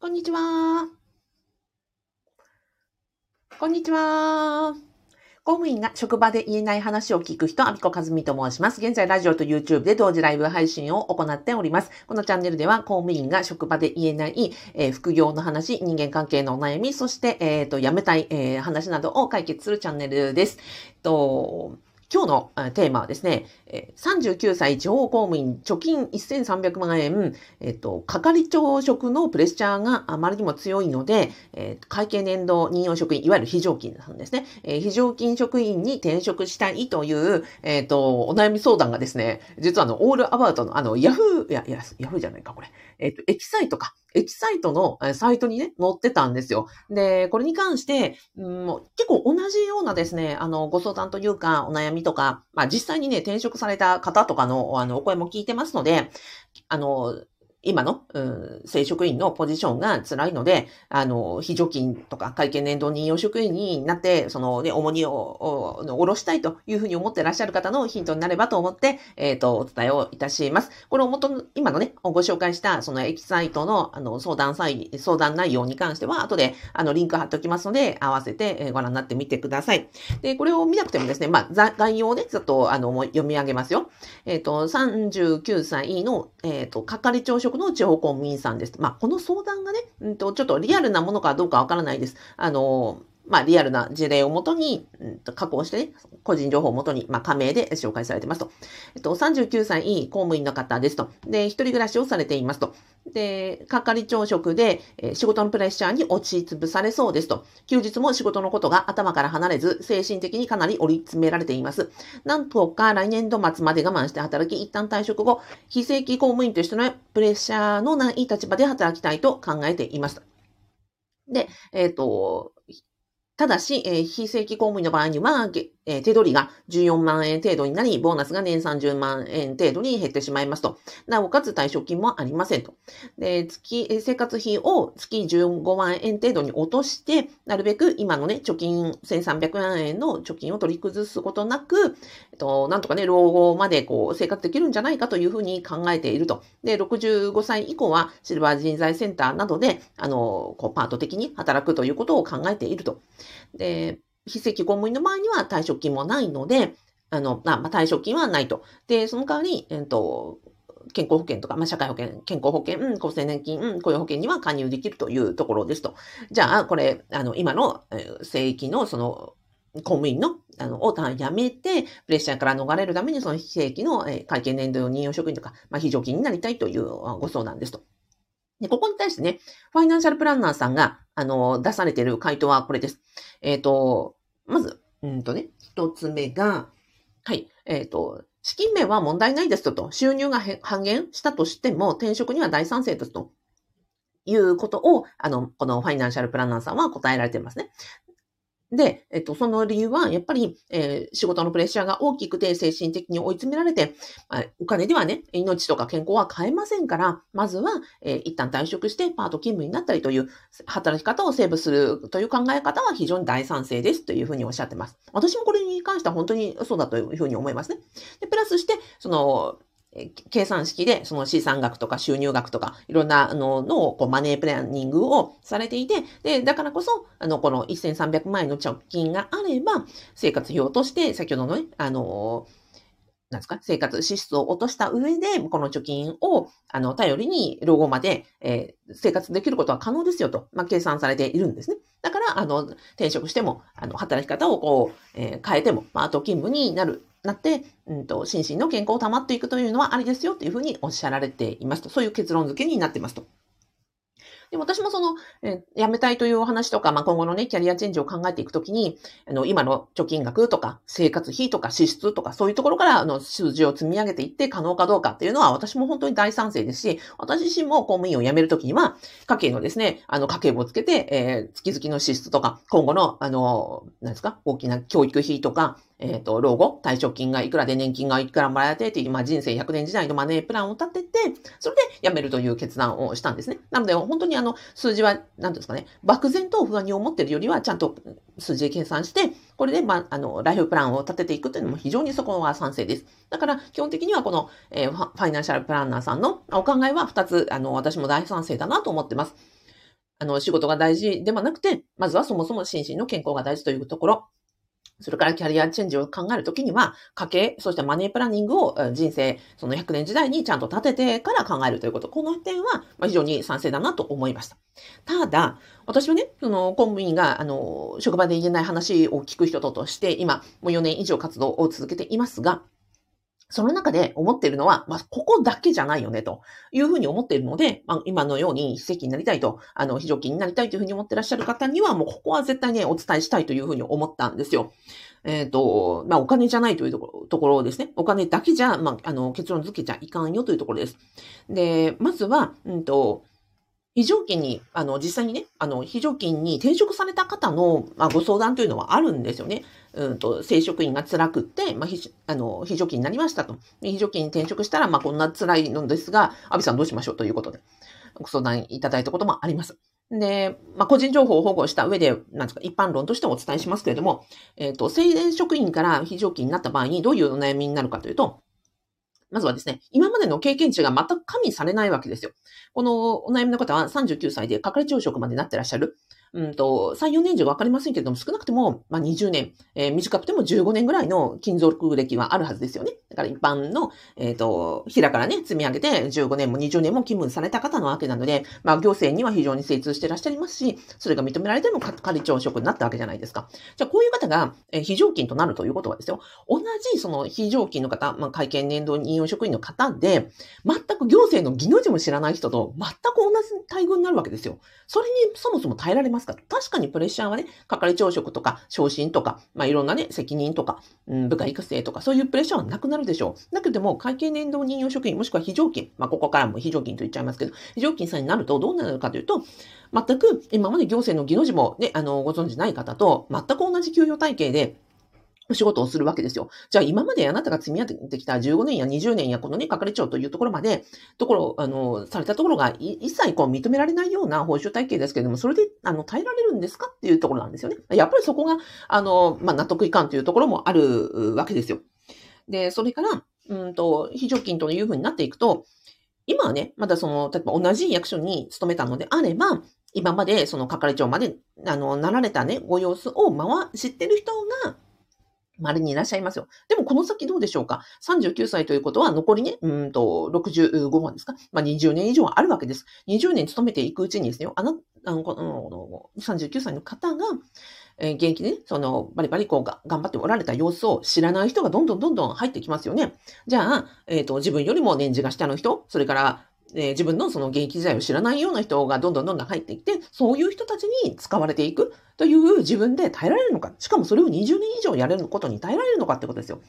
こんにちは。こんにちは。公務員が職場で言えない話を聞く人、アミコカズミと申します。現在、ラジオと YouTube で同時ライブ配信を行っております。このチャンネルでは、公務員が職場で言えない、えー、副業の話、人間関係のお悩み、そして、えっ、ー、と、辞めたい、えー、話などを解決するチャンネルです。えっと今日のテーマはですね、39歳地方公務員貯金1300万円、えっと、係長職のプレッシャーがあまりにも強いので、え会計年度任用職員、いわゆる非常勤さんですね、え非常勤職員に転職したいという、えっと、お悩み相談がですね、実はあの、オールアバウトの、あの、ヤフー、いや、ヤフーじゃないか、これ。えっと、エキサイトか。エキサイトのサイトにね、載ってたんですよ。で、これに関して、うん、結構同じようなですね、あの、ご相談というか、お悩みとか、まあ実際にね、転職された方とかの、あの、お声も聞いてますので、あの、今の、うん、正職員のポジションが辛いので、あの、非常勤とか会計年度任用職員になって、そのね、重荷を下ろしたいというふうに思ってらっしゃる方のヒントになればと思って、えっ、ー、と、お伝えをいたします。これを元の、今のね、ご紹介した、そのエキサイトの、あの、相談際、相談内容に関しては、後で、あの、リンク貼っておきますので、合わせてご覧になってみてください。で、これを見なくてもですね、まあ、概要をね、ちょっと、あの、読み上げますよ。えっ、ー、と、39歳の、えっ、ー、と、係長職の地方公務員さんです。まあ、この相談がね、うんと、ちょっとリアルなものかどうかわからないです。あの、まあ、リアルな事例をもとに、うん、加工してね、個人情報をもとに、まあ、加盟で紹介されてますと。えっと、39歳公務員の方ですと。で、一人暮らしをされていますと。で、係長職で、え、仕事のプレッシャーに落ち潰されそうですと。休日も仕事のことが頭から離れず、精神的にかなり追い詰められています。なんとか来年度末まで我慢して働き、一旦退職後、非正規公務員としてのプレッシャーのない立場で働きたいと考えています。で、えっ、ー、と、ただし、えー、非正規公務員の場合には、えー、手取りが14万円程度になり、ボーナスが年30万円程度に減ってしまいますと。なおかつ退職金もありませんと。で、月、生活費を月15万円程度に落として、なるべく今のね、貯金1300万円の貯金を取り崩すことなく、えっと、なんとかね、老後までこう、生活できるんじゃないかというふうに考えていると。で、65歳以降はシルバー人材センターなどで、あの、こう、パート的に働くということを考えていると。で、非正規公務員の場合には退職金もないので、あの、まあ、退職金はないと。で、その代わり、えっと、健康保険とか、まあ、社会保険、健康保険、厚生年金、雇用保険には加入できるというところですと。じゃあ、これ、あの、今の、えー、正規の、その、公務員の、あの、を辞めて、プレッシャーから逃れるために、その非正規の、えー、会計年度の任用職員とか、まあ、非常勤になりたいというご相談ですと。で、ここに対してね、ファイナンシャルプランナーさんが、あの、出されている回答はこれです。えっ、ー、と、まず、うんとね、一つ目が、はい、えっ、ー、と、資金面は問題ないですと、収入が半減したとしても、転職には大賛成ですと。いうことを、あの、このファイナンシャルプランナーさんは答えられていますね。で、えっと、その理由は、やっぱり、えー、仕事のプレッシャーが大きくて精神的に追い詰められて、まあ、お金ではね、命とか健康は買えませんから、まずは、えー、一旦退職してパート勤務になったりという働き方をセーブするという考え方は非常に大賛成ですというふうにおっしゃってます。私もこれに関しては本当にそうだというふうに思いますね。で、プラスして、その、計算式でその資産額とか収入額とかいろんなののこうマネープランニングをされていて、で、だからこそ、あの、この1300万円の貯金があれば、生活費用として、先ほどのね、あの、なんですか、生活支出を落とした上で、この貯金を、あの、頼りに、老後まで、えー、生活できることは可能ですよと、まあ、計算されているんですね。だから、あの、転職しても、あの、働き方をこう、えー、変えても、まあ、あと勤務になるなって、うんと、心身の健康を保っていくというのはありですよというふうにおっしゃられていますと。そういう結論付けになってますと。で、私もその、え、辞めたいというお話とか、まあ、今後のね、キャリアチェンジを考えていくときに、あの、今の貯金額とか、生活費とか支出とか、そういうところから、あの、数字を積み上げていって可能かどうかっていうのは、私も本当に大賛成ですし、私自身も公務員を辞めるときには、家計のですね、あの、家計簿をつけて、えー、月々の支出とか、今後の、あの、何ですか、大きな教育費とか、えっ、ー、と、老後、退職金がいくらで年金がいくらもらえてっていう、まあ、人生100年時代のマネープランを立てて、それで辞めるという決断をしたんですね。なので、本当にあの、数字は、何ですかね、漠然と不安に思ってるよりは、ちゃんと数字で計算して、これで、まあ、あの、ライフプランを立てていくというのも非常にそこは賛成です。だから、基本的にはこの、えー、ファイナンシャルプランナーさんのお考えは2つ、あの、私も大賛成だなと思ってます。あの、仕事が大事ではなくて、まずはそもそも心身の健康が大事というところ。それからキャリアチェンジを考えるときには、家計、そしてマネープランニングを人生、その100年時代にちゃんと立ててから考えるということ。この点は非常に賛成だなと思いました。ただ、私はね、その公務員が、あの、職場で言えない話を聞く人として今、もう4年以上活動を続けていますが、その中で思っているのは、まあ、ここだけじゃないよね、というふうに思っているので、まあ、今のように非正規になりたいと、あの、非常勤になりたいというふうに思ってらっしゃる方には、もうここは絶対ね、お伝えしたいというふうに思ったんですよ。えっ、ー、と、まあ、お金じゃないというところところですね。お金だけじゃ、まあ、あの、結論付けちゃいかんよというところです。で、まずは、うんと、非常勤に、あの、実際にね、あの、非常勤に転職された方の、まあ、ご相談というのはあるんですよね。うんと、正職員が辛くって、まあ、あの、非常勤になりましたと。非常勤に転職したら、まあ、こんな辛いのですが、アビさんどうしましょうということで、ご相談いただいたこともあります。で、まあ、個人情報を保護した上で、なんですか、一般論としてお伝えしますけれども、えっ、ー、と、正連職員から非常勤になった場合にどういうお悩みになるかというと、まずはですね、今までの経験値が全く加味されないわけですよ。このお悩みの方は39歳で係長職までなってらっしゃる。うんと、3、4年以上わかりませんけれども、少なくても、まあ、20年、えー、短くても15年ぐらいの勤続歴はあるはずですよね。だから一般の、えっ、ー、と、平からね、積み上げて15年も20年も勤務された方なわけなので、まあ、行政には非常に精通してらっしゃいますし、それが認められても係長職になったわけじゃないですか。じゃあ、こういう方が、えー、非常勤となるということはですよ、同じその非常勤の方、まあ、会見年度任用職員の方で、全く行政の技能字も知らない人と全く同じ待遇になるわけですよ。それにそもそも耐えられますか？確かにプレッシャーはね、係長職とか、昇進とか、まあ、いろんなね、責任とか、うん、部下育成とか、そういうプレッシャーはなくなるでしょう。だけども、会計年度任用職員、もしくは非常勤、まあ、ここからも非常勤と言っちゃいますけど、非常勤さんになるとどうなるかというと、全く今まで行政の技能字もね、あの、ご存じない方と、全く同じ給与体系で、お仕事をするわけですよ。じゃあ今まであなたが積み上げてきた15年や20年やこのね、係長というところまで、ところ、あの、されたところが一切こう認められないような報酬体系ですけれども、それで、あの、耐えられるんですかっていうところなんですよね。やっぱりそこが、あの、まあ、納得いかんというところもあるわけですよ。で、それから、うんと、非常勤というふうになっていくと、今はね、まだその、例えば同じ役所に勤めたのであれば、今までその係長まで、あの、なられたね、ご様子を回、知ってる人が、稀にいらっしゃいますよ。でもこの先どうでしょうか ?39 歳ということは残りね、うんと、65万ですか？まあ、20年以上あるわけです。20年勤めていくうちにですね、あの、あの、この39歳の方が、えー、現役で、ね、その、バリバリこうが頑張っておられた様子を知らない人がどんどんどんどん入ってきますよね。じゃあ、えっ、ー、と、自分よりも年次が下の人、それから、えー、自分のその現役時代を知らないような人がどんどんどんどん入ってきて、そういう人たちに使われていくという自分で耐えられるのか。しかもそれを20年以上やれることに耐えられるのかってことですよ。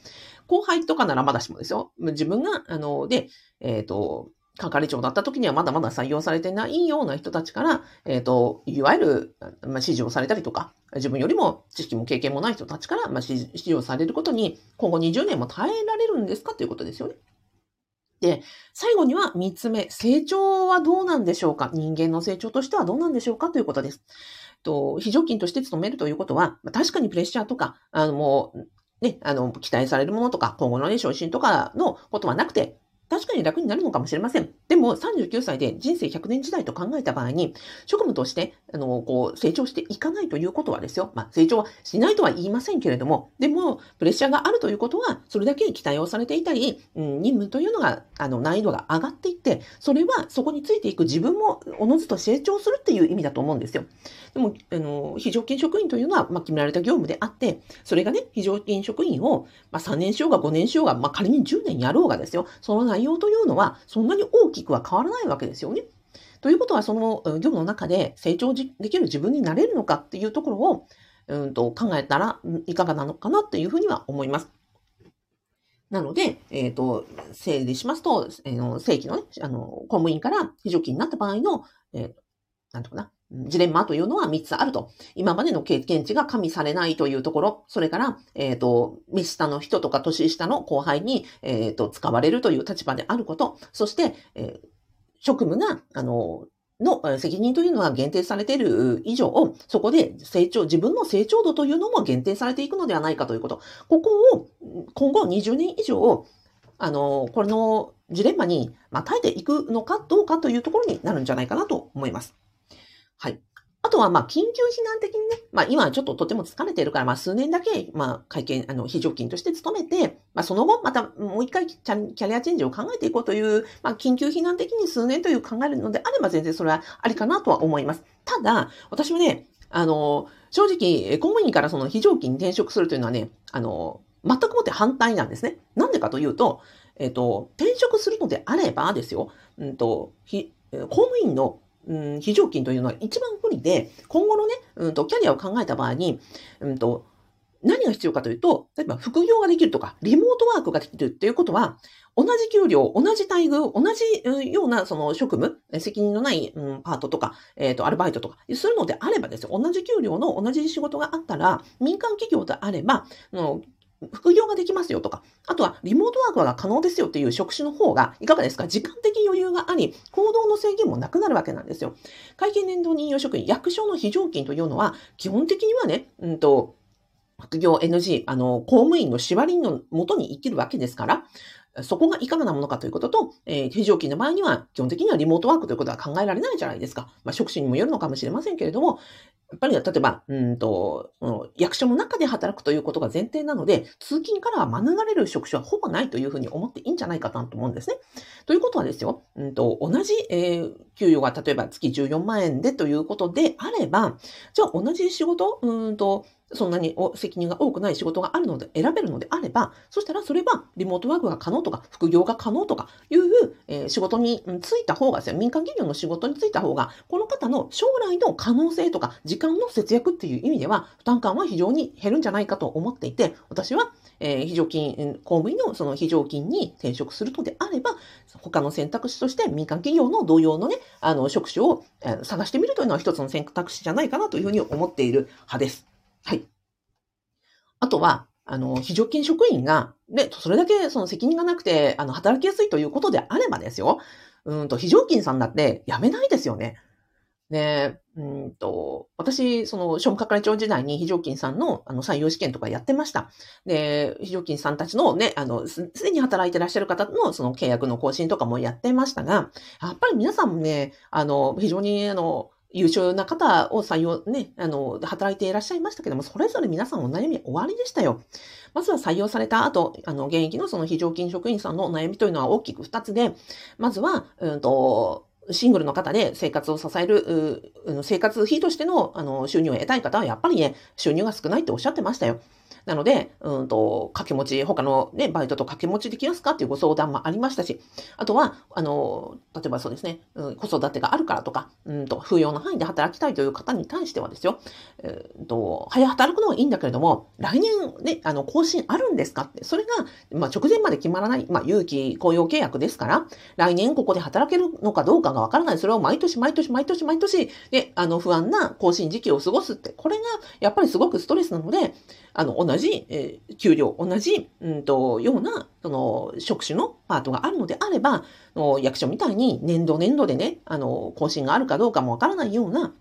後輩とかならまだしもですよ。自分が、あの、で、えっ、ー、と、係長だった時にはまだまだ採用されてないような人たちから、えっ、ー、と、いわゆる、まあ、指示をされたりとか、自分よりも知識も経験もない人たちから、まあ、指示をされることに、今後20年も耐えられるんですかということですよね。で、最後には3つ目、成長はどうなんでしょうか？人間の成長としてはどうなんでしょうかということです。と、非常勤として勤めるということは、確かにプレッシャーとか、あの、もう、ね、あの、期待されるものとか、今後のね、昇進とかのことはなくて、確かに楽になるのかもしれません。でも、39歳で人生100年時代と考えた場合に、職務として、あの、こう、成長していかないということはですよ。まあ、成長はしないとは言いませんけれども、でも、プレッシャーがあるということは、それだけ期待をされていたり、うん、任務というのが、あの、難易度が上がっていって、それはそこについていく自分もおのずと成長するっていう意味だと思うんですよ。でも、あの、非常勤職員というのは、まあ、決められた業務であって、それがね、非常勤職員を、まあ、3年しようが5年しようが、まあ、仮に10年やろうがですよ、その内内容というのは、そんなに大きくは変わらないわけですよね。ということは、その業務の中で成長できる自分になれるのかっていうところを、うんと考えたらいかがなのかなっていうふうには思います。なので、えっ、ー、と、整理しますと、えー、正規のね、あの、公務員から非常勤になった場合の、えー、なんとかな、ジレンマというのは3つあると。今までの経験値が加味されないというところ、それから、えっ、ー、と、目下の人とか年下の後輩に、えっ、ー、と、使われるという立場であること、そして、えー、職務が、あの、の責任というのは限定されている以上、そこで成長、自分の成長度というのも限定されていくのではないかということ。ここを今後20年以上、あの、このジレンマに、ま、耐えていくのかどうかというところになるんじゃないかなと思います。はい。あとは、まあ、緊急避難的にね、まあ、今ちょっととても疲れているから、まあ、数年だけ、まあ、会見、あの、非常勤として勤めて、まあ、その後、またもう一回キャリアチェンジを考えていこうという、まあ、緊急避難的に数年という考えるのであれば、全然それはありかなとは思います。ただ、私はね、あの、正直、公務員からその非常勤に転職するというのはね、あの、全くもって反対なんですね。なんでかというと、えっ、と、転職するのであればですよ、うんと、公務員のうん、非常勤というのは一番不利で、今後のね、うんと、キャリアを考えた場合に、うんと、何が必要かというと、例えば副業ができるとか、リモートワークができるっていうことは、同じ給料、同じ待遇、同じようなその職務、責任のない、うん、パートとか、えっ、ー、と、アルバイトとか、するのであればですよ、同じ給料の同じ仕事があったら、民間企業であれば、の副業ができますよとか、あとはリモートワークが可能ですよっていう職種の方がいかがですか？時間的余裕があり、行動の制限もなくなるわけなんですよ。会計年度任用職員、役所の非常勤というのは、基本的にはね、うんと、副業 NG、あの、公務員の縛りのもとに生きるわけですから、そこがいかがなものかということと、えー、非常勤の場合には、基本的にはリモートワークということは考えられないじゃないですか。まあ、職種にもよるのかもしれませんけれども、やっぱり、例えば、うんと、役所の中で働くということが前提なので、通勤からは免れる職種はほぼないというふうに思っていいんじゃないかなと思うんですね。ということはですよ、うんと、同じ、えー、給与が例えば月14万円でということであれば、じゃあ同じ仕事、うんと、そんなに責任が多くない仕事があるので選べるのであれば、そしたらそれはリモートワークが可能とか、副業が可能とかいう、え、仕事に就いた方がですね、民間企業の仕事に就いた方が、この方の将来の可能性とか、時間の節約っていう意味では、負担感は非常に減るんじゃないかと思っていて、私は、え、非常勤、公務員のその非常勤に転職するのであれば、他の選択肢として民間企業の同様のね、あの、職種を、探してみるというのは一つの選択肢じゃないかなというふうに思っている派です。はい。あとは、あの、非常勤職員が、で、それだけその責任がなくて、あの、働きやすいということであればですよ。うんと、非常勤さんだって辞めないですよね。で、うんと、私、その、商務係長時代に非常勤さんの、あの、採用試験とかやってました。で、非常勤さんたちのね、あの、すでに働いてらっしゃる方の、その契約の更新とかもやってましたが、やっぱり皆さんもね、あの、非常に、あの、優秀な方を採用ね、あの、働いていらっしゃいましたけども、それぞれ皆さんお悩み終わりでしたよ。まずは採用された後、あの、現役のその非常勤職員さんのお悩みというのは大きく二つで、まずは、うんと、シングルの方で生活を支える、生活費としてのあの収入を得たい方は、やっぱりね、収入が少ないっておっしゃってましたよ。なので、うんと、掛け持ち、他のね、バイトと掛け持ちできますかっていうご相談もありましたし、あとは、あの、例えばそうですね、うん、子育てがあるからとか、うんと、扶養の範囲で働きたいという方に対してはですよ、えー、と、早働くのはいいんだけれども、来年ね、あの、更新あるんですかって、それが、まあ、直前まで決まらない、まあ、有期雇用契約ですから、来年ここで働けるのかどうかがわからない。それを毎年毎年毎年毎年、ね、あの、不安な更新時期を過ごすって、これが、やっぱりすごくストレスなので、あの、同じ、えー、給料、同じ、うんと、ような、その、職種のパートがあるのであれば、の役所みたいに年度年度でね、あの、更新があるかどうかもわからないような、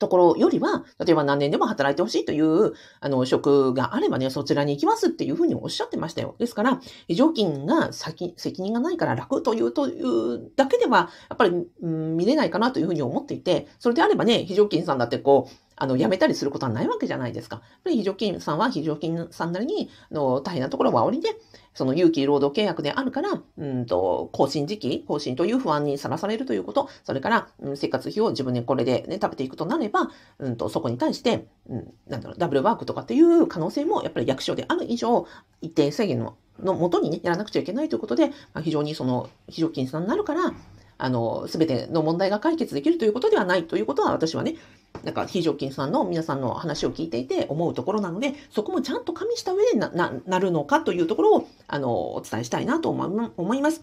ところよりは、例えば何年でも働いてほしいという、あの、職があればね、そちらに行きますっていうふうにおっしゃってましたよ。ですから、非常勤が先、責任がないから楽というというだけでは、やっぱり、うん、見れないかなというふうに思っていて、それであればね、非常勤さんだってこう、あの、辞めたりすることはないわけじゃないですか。非常勤さんは非常勤さんなりに、あの、大変なところはおりで、その有期労働契約であるから、うんと、更新時期、更新という不安にさらされるということ、それから、うん、生活費を自分でこれでね、食べていくとなれば、うんと、そこに対して、うん、なんだろう、ダブルワークとかっていう可能性も、やっぱり役所である以上、一定制限ののもとにね、やらなくちゃいけないということで、まあ、非常にその、非常勤さんになるから、あの、すべての問題が解決できるということではないということは私はね、なんか非常勤さんの皆さんの話を聞いていて思うところなので、そこもちゃんと加味した上でな、な、なるのかというところを、あの、お伝えしたいなと思います。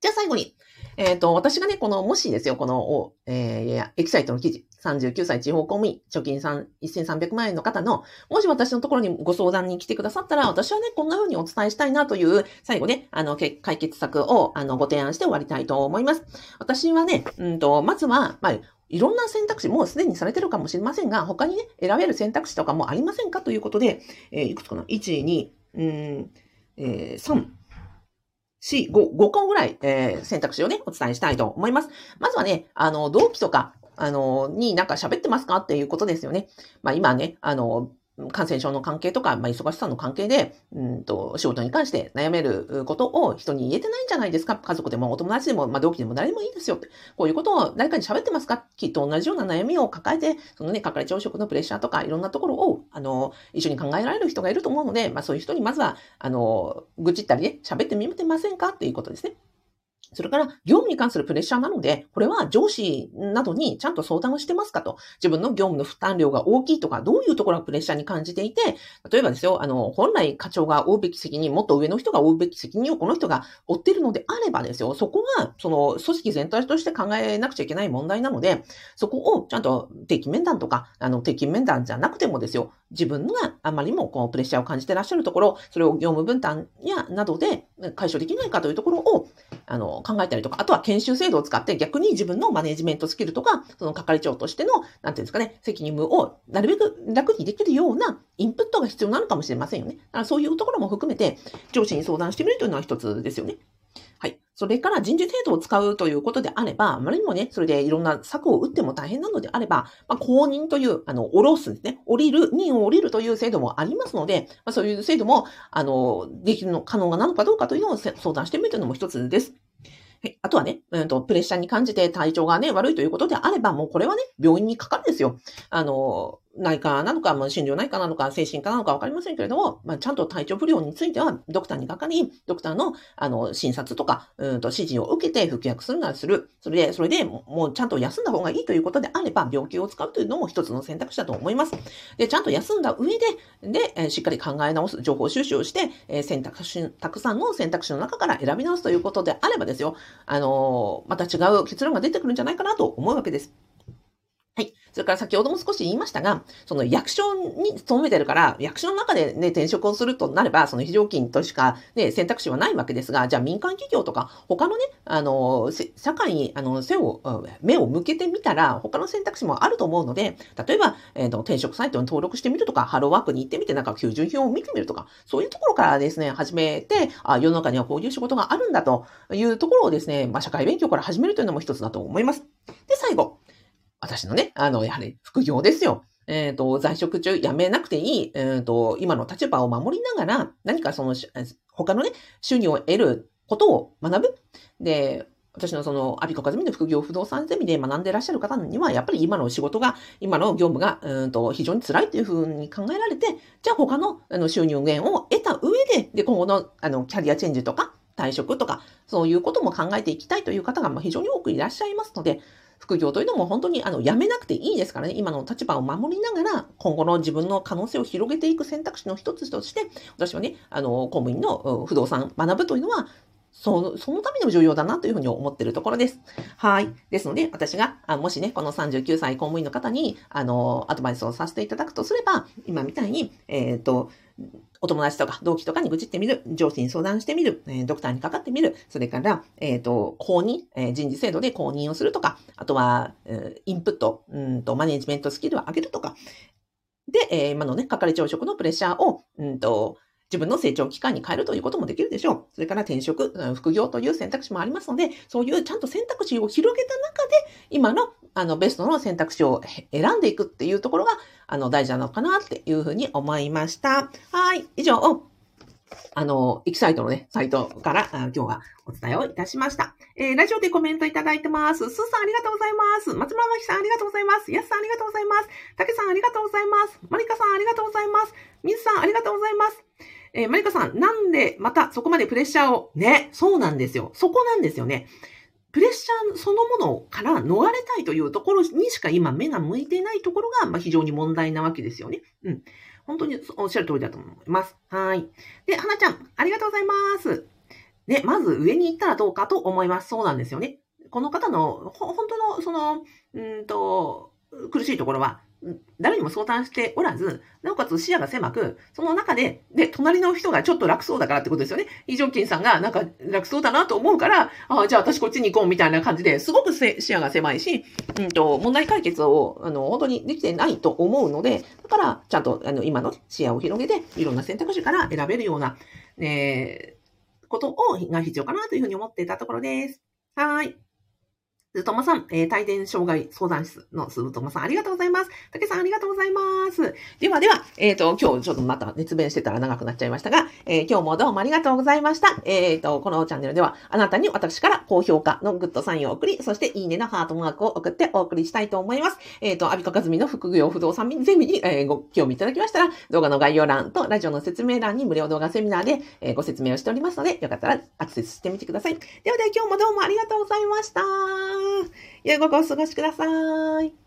じゃあ最後に、えっ、ー、と、私がね、この、もしですよ、この、えー、エキサイトの記事、39歳地方公務員、貯金1300万円の方の、もし私のところにご相談に来てくださったら、私はね、こんな風にお伝えしたいなという、最後ね、あの、解決策を、あの、ご提案して終わりたいと思います。私はね、うんと、まずは、まあ、いろんな選択肢、もうすでにされてるかもしれませんが、他にね、選べる選択肢とかもありませんかということで、えー、いくつかな ?1、2、うん、えー、3、4、5、5個ぐらい、えー、選択肢をね、お伝えしたいと思います。まずはね、あの、同期とか、あの、になんか喋ってますかっていうことですよね。まあ今ね、あの、感染症の関係とか、まあ、忙しさの関係で、うんと、仕事に関して悩めることを人に言えてないんじゃないですか家族でもお友達でも、まあ、同期でも誰でもいいですよって。こういうことを誰かに喋ってますか？きっと同じような悩みを抱えて、そのね、係長職のプレッシャーとか、いろんなところを、あの、一緒に考えられる人がいると思うので、まあ、そういう人にまずは、あの、愚痴ったりね、喋ってみてませんか？っていうことですね。それから、業務に関するプレッシャーなので、これは上司などにちゃんと相談をしてますかと。自分の業務の負担量が大きいとか、どういうところがプレッシャーに感じていて、例えばですよ、あの、本来課長が負うべき責任、もっと上の人が負うべき責任をこの人が負ってるのであればですよ、そこは、その、組織全体として考えなくちゃいけない問題なので、そこをちゃんと定期面談とか、あの、定期面談じゃなくてもですよ、自分があまりもこうプレッシャーを感じてらっしゃるところ、それを業務分担やなどで解消できないかというところをあの考えたりとか、あとは研修制度を使って逆に自分のマネジメントスキルとか、その係長としての、なんていうんですかね、責任をなるべく楽にできるようなインプットが必要なのかもしれませんよね。だからそういうところも含めて上司に相談してみるというのは一つですよね。はい。それから人事制度を使うということであれば、あまりにもね、それでいろんな策を打っても大変なのであれば、まあ、公認という、あの、下ろすですね、降りる、任を降りるという制度もありますので、まあ、そういう制度も、あの、できるの、可能なのかどうかというのを相談してみるというのも一つです。はい。あとはね、うんと、プレッシャーに感じて体調がね、悪いということであれば、もうこれはね、病院にかかるんですよ。あの、内科なのか、まあ、心療内科なのか、精神科なのかわかりませんけれども、まあ、ちゃんと体調不良については、ドクターにかかり、ドクターの、あの、診察とか、うんと、指示を受けて服薬するならする。それで、それでもうちゃんと休んだ方がいいということであれば、病気を使うというのも一つの選択肢だと思います。で、ちゃんと休んだ上で、で、えしっかり考え直す、情報収集をして、え選択肢、たくさんの選択肢の中から選び直すということであればですよ、あのまた違う結論が出てくるんじゃないかなと思うわけです。はい。それから先ほども少し言いましたが、その役所に勤めてるから、役所の中でね、転職をするとなれば、その非常勤としかね、選択肢はないわけですが、じゃあ民間企業とか、他のね、あの、社会に、あの、背を、目を向けてみたら、他の選択肢もあると思うので、例えば、えっ、ー、と、転職サイトに登録してみるとか、ハローワークに行ってみて、なんか求人票を見てみるとか、そういうところからですね、始めて、あ、世の中にはこういう仕事があるんだというところをですね、まあ、社会勉強から始めるというのも一つだと思います。で、最後。私のね、あの、やはり副業ですよ。えっ、ー、と、在職中辞めなくていい、えっ、ー、と、今の立場を守りながら、何かその、他のね、収入を得ることを学ぶ。で、私のその、アビコカズミの副業不動産ゼミで学んでいらっしゃる方には、やっぱり今の仕事が、今の業務が、うんと、非常に辛いというふうに考えられて、じゃあ他のあの収入源を得た上で、で、今後のあの、キャリアチェンジとか、退職とか、そういうことも考えていきたいという方が非常に多くいらっしゃいますので、副業というのも本当にあのやめなくていいですからね、今の立場を守りながら、今後の自分の可能性を広げていく選択肢の一つとして、私はね、あの、公務員の不動産学ぶというのは、そそのためにも重要だなというふうに思っているところです。はい。ですので、私が、あもしね、この39歳公務員の方に、あの、アドバイスをさせていただくとすれば、今みたいに、えっ、ー、と、お友達とか同期とかに愚痴ってみる、上司に相談してみる、えー、ドクターにかかってみる、それから、えっ、ー、と、公認、えー、人事制度で公認をするとか、あとは、えインプット、うんと、マネジメントスキルを上げるとか、で、え今のね、係長職のプレッシャーを、うんと、自分の成長期間に変えるということもできるでしょう。それから転職、副業という選択肢もありますので、そういうちゃんと選択肢を広げた中で、今のあのベストの選択肢を選んでいくっていうところが、あの大事なのかなっていうふうに思いました。はい。以上、あの、エキサイトのね、サイトから今日はお伝えをいたしました。えー、ラジオでコメントいただいてます。スーさんありがとうございます。松村真紀さんありがとうございます。ヤスさんありがとうございます。たけさんありがとうございます。マリカさんありがとうございます。みずさんありがとうございます。えー、マリカさん、なんでまたそこまでプレッシャーを、ね、そうなんですよ。そこなんですよね。プレッシャーそのものから逃れたいというところにしか今目が向いてないところが、ま、非常に問題なわけですよね。うん。本当におっしゃる通りだと思います。はい。で、花ちゃん、ありがとうございます。ね、まず上に行ったらどうかと思います。そうなんですよね。この方の、本当の、その、うんと、苦しいところは、誰にも相談しておらず、なおかつ視野が狭く、その中で、で、隣の人がちょっと楽そうだからってことですよね。非常勤さんがなんか楽そうだなと思うから、ああ、じゃあ私こっちに行こうみたいな感じですごく視野が狭いし、うんと、問題解決を、あの、本当にできてないと思うので、だから、ちゃんと、あの、今の視野を広げて、いろんな選択肢から選べるような、えー、ことを、が必要かなというふうに思っていたところです。はい。ずとまさん、えー、帯電障害相談室のすずとまさん、ありがとうございます。たけさん、ありがとうございます。ではでは、えっ、ー、と、今日ちょっとまた熱弁してたら長くなっちゃいましたが、えー、今日もどうもありがとうございました。えっ、ー、と、このチャンネルでは、あなたに私から高評価のグッドサインを送り、そしていいねのハートマークを送ってお送りしたいと思います。えっ、と、アビコカズミの副業不動産ゼミに、えご興味いただきましたら、動画の概要欄とラジオの説明欄に無料動画セミナーで、えご説明をしておりますので、よかったらアクセスしてみてください。ではでは今日もどうもありがとうございました。ん。夜午後お過ごしください。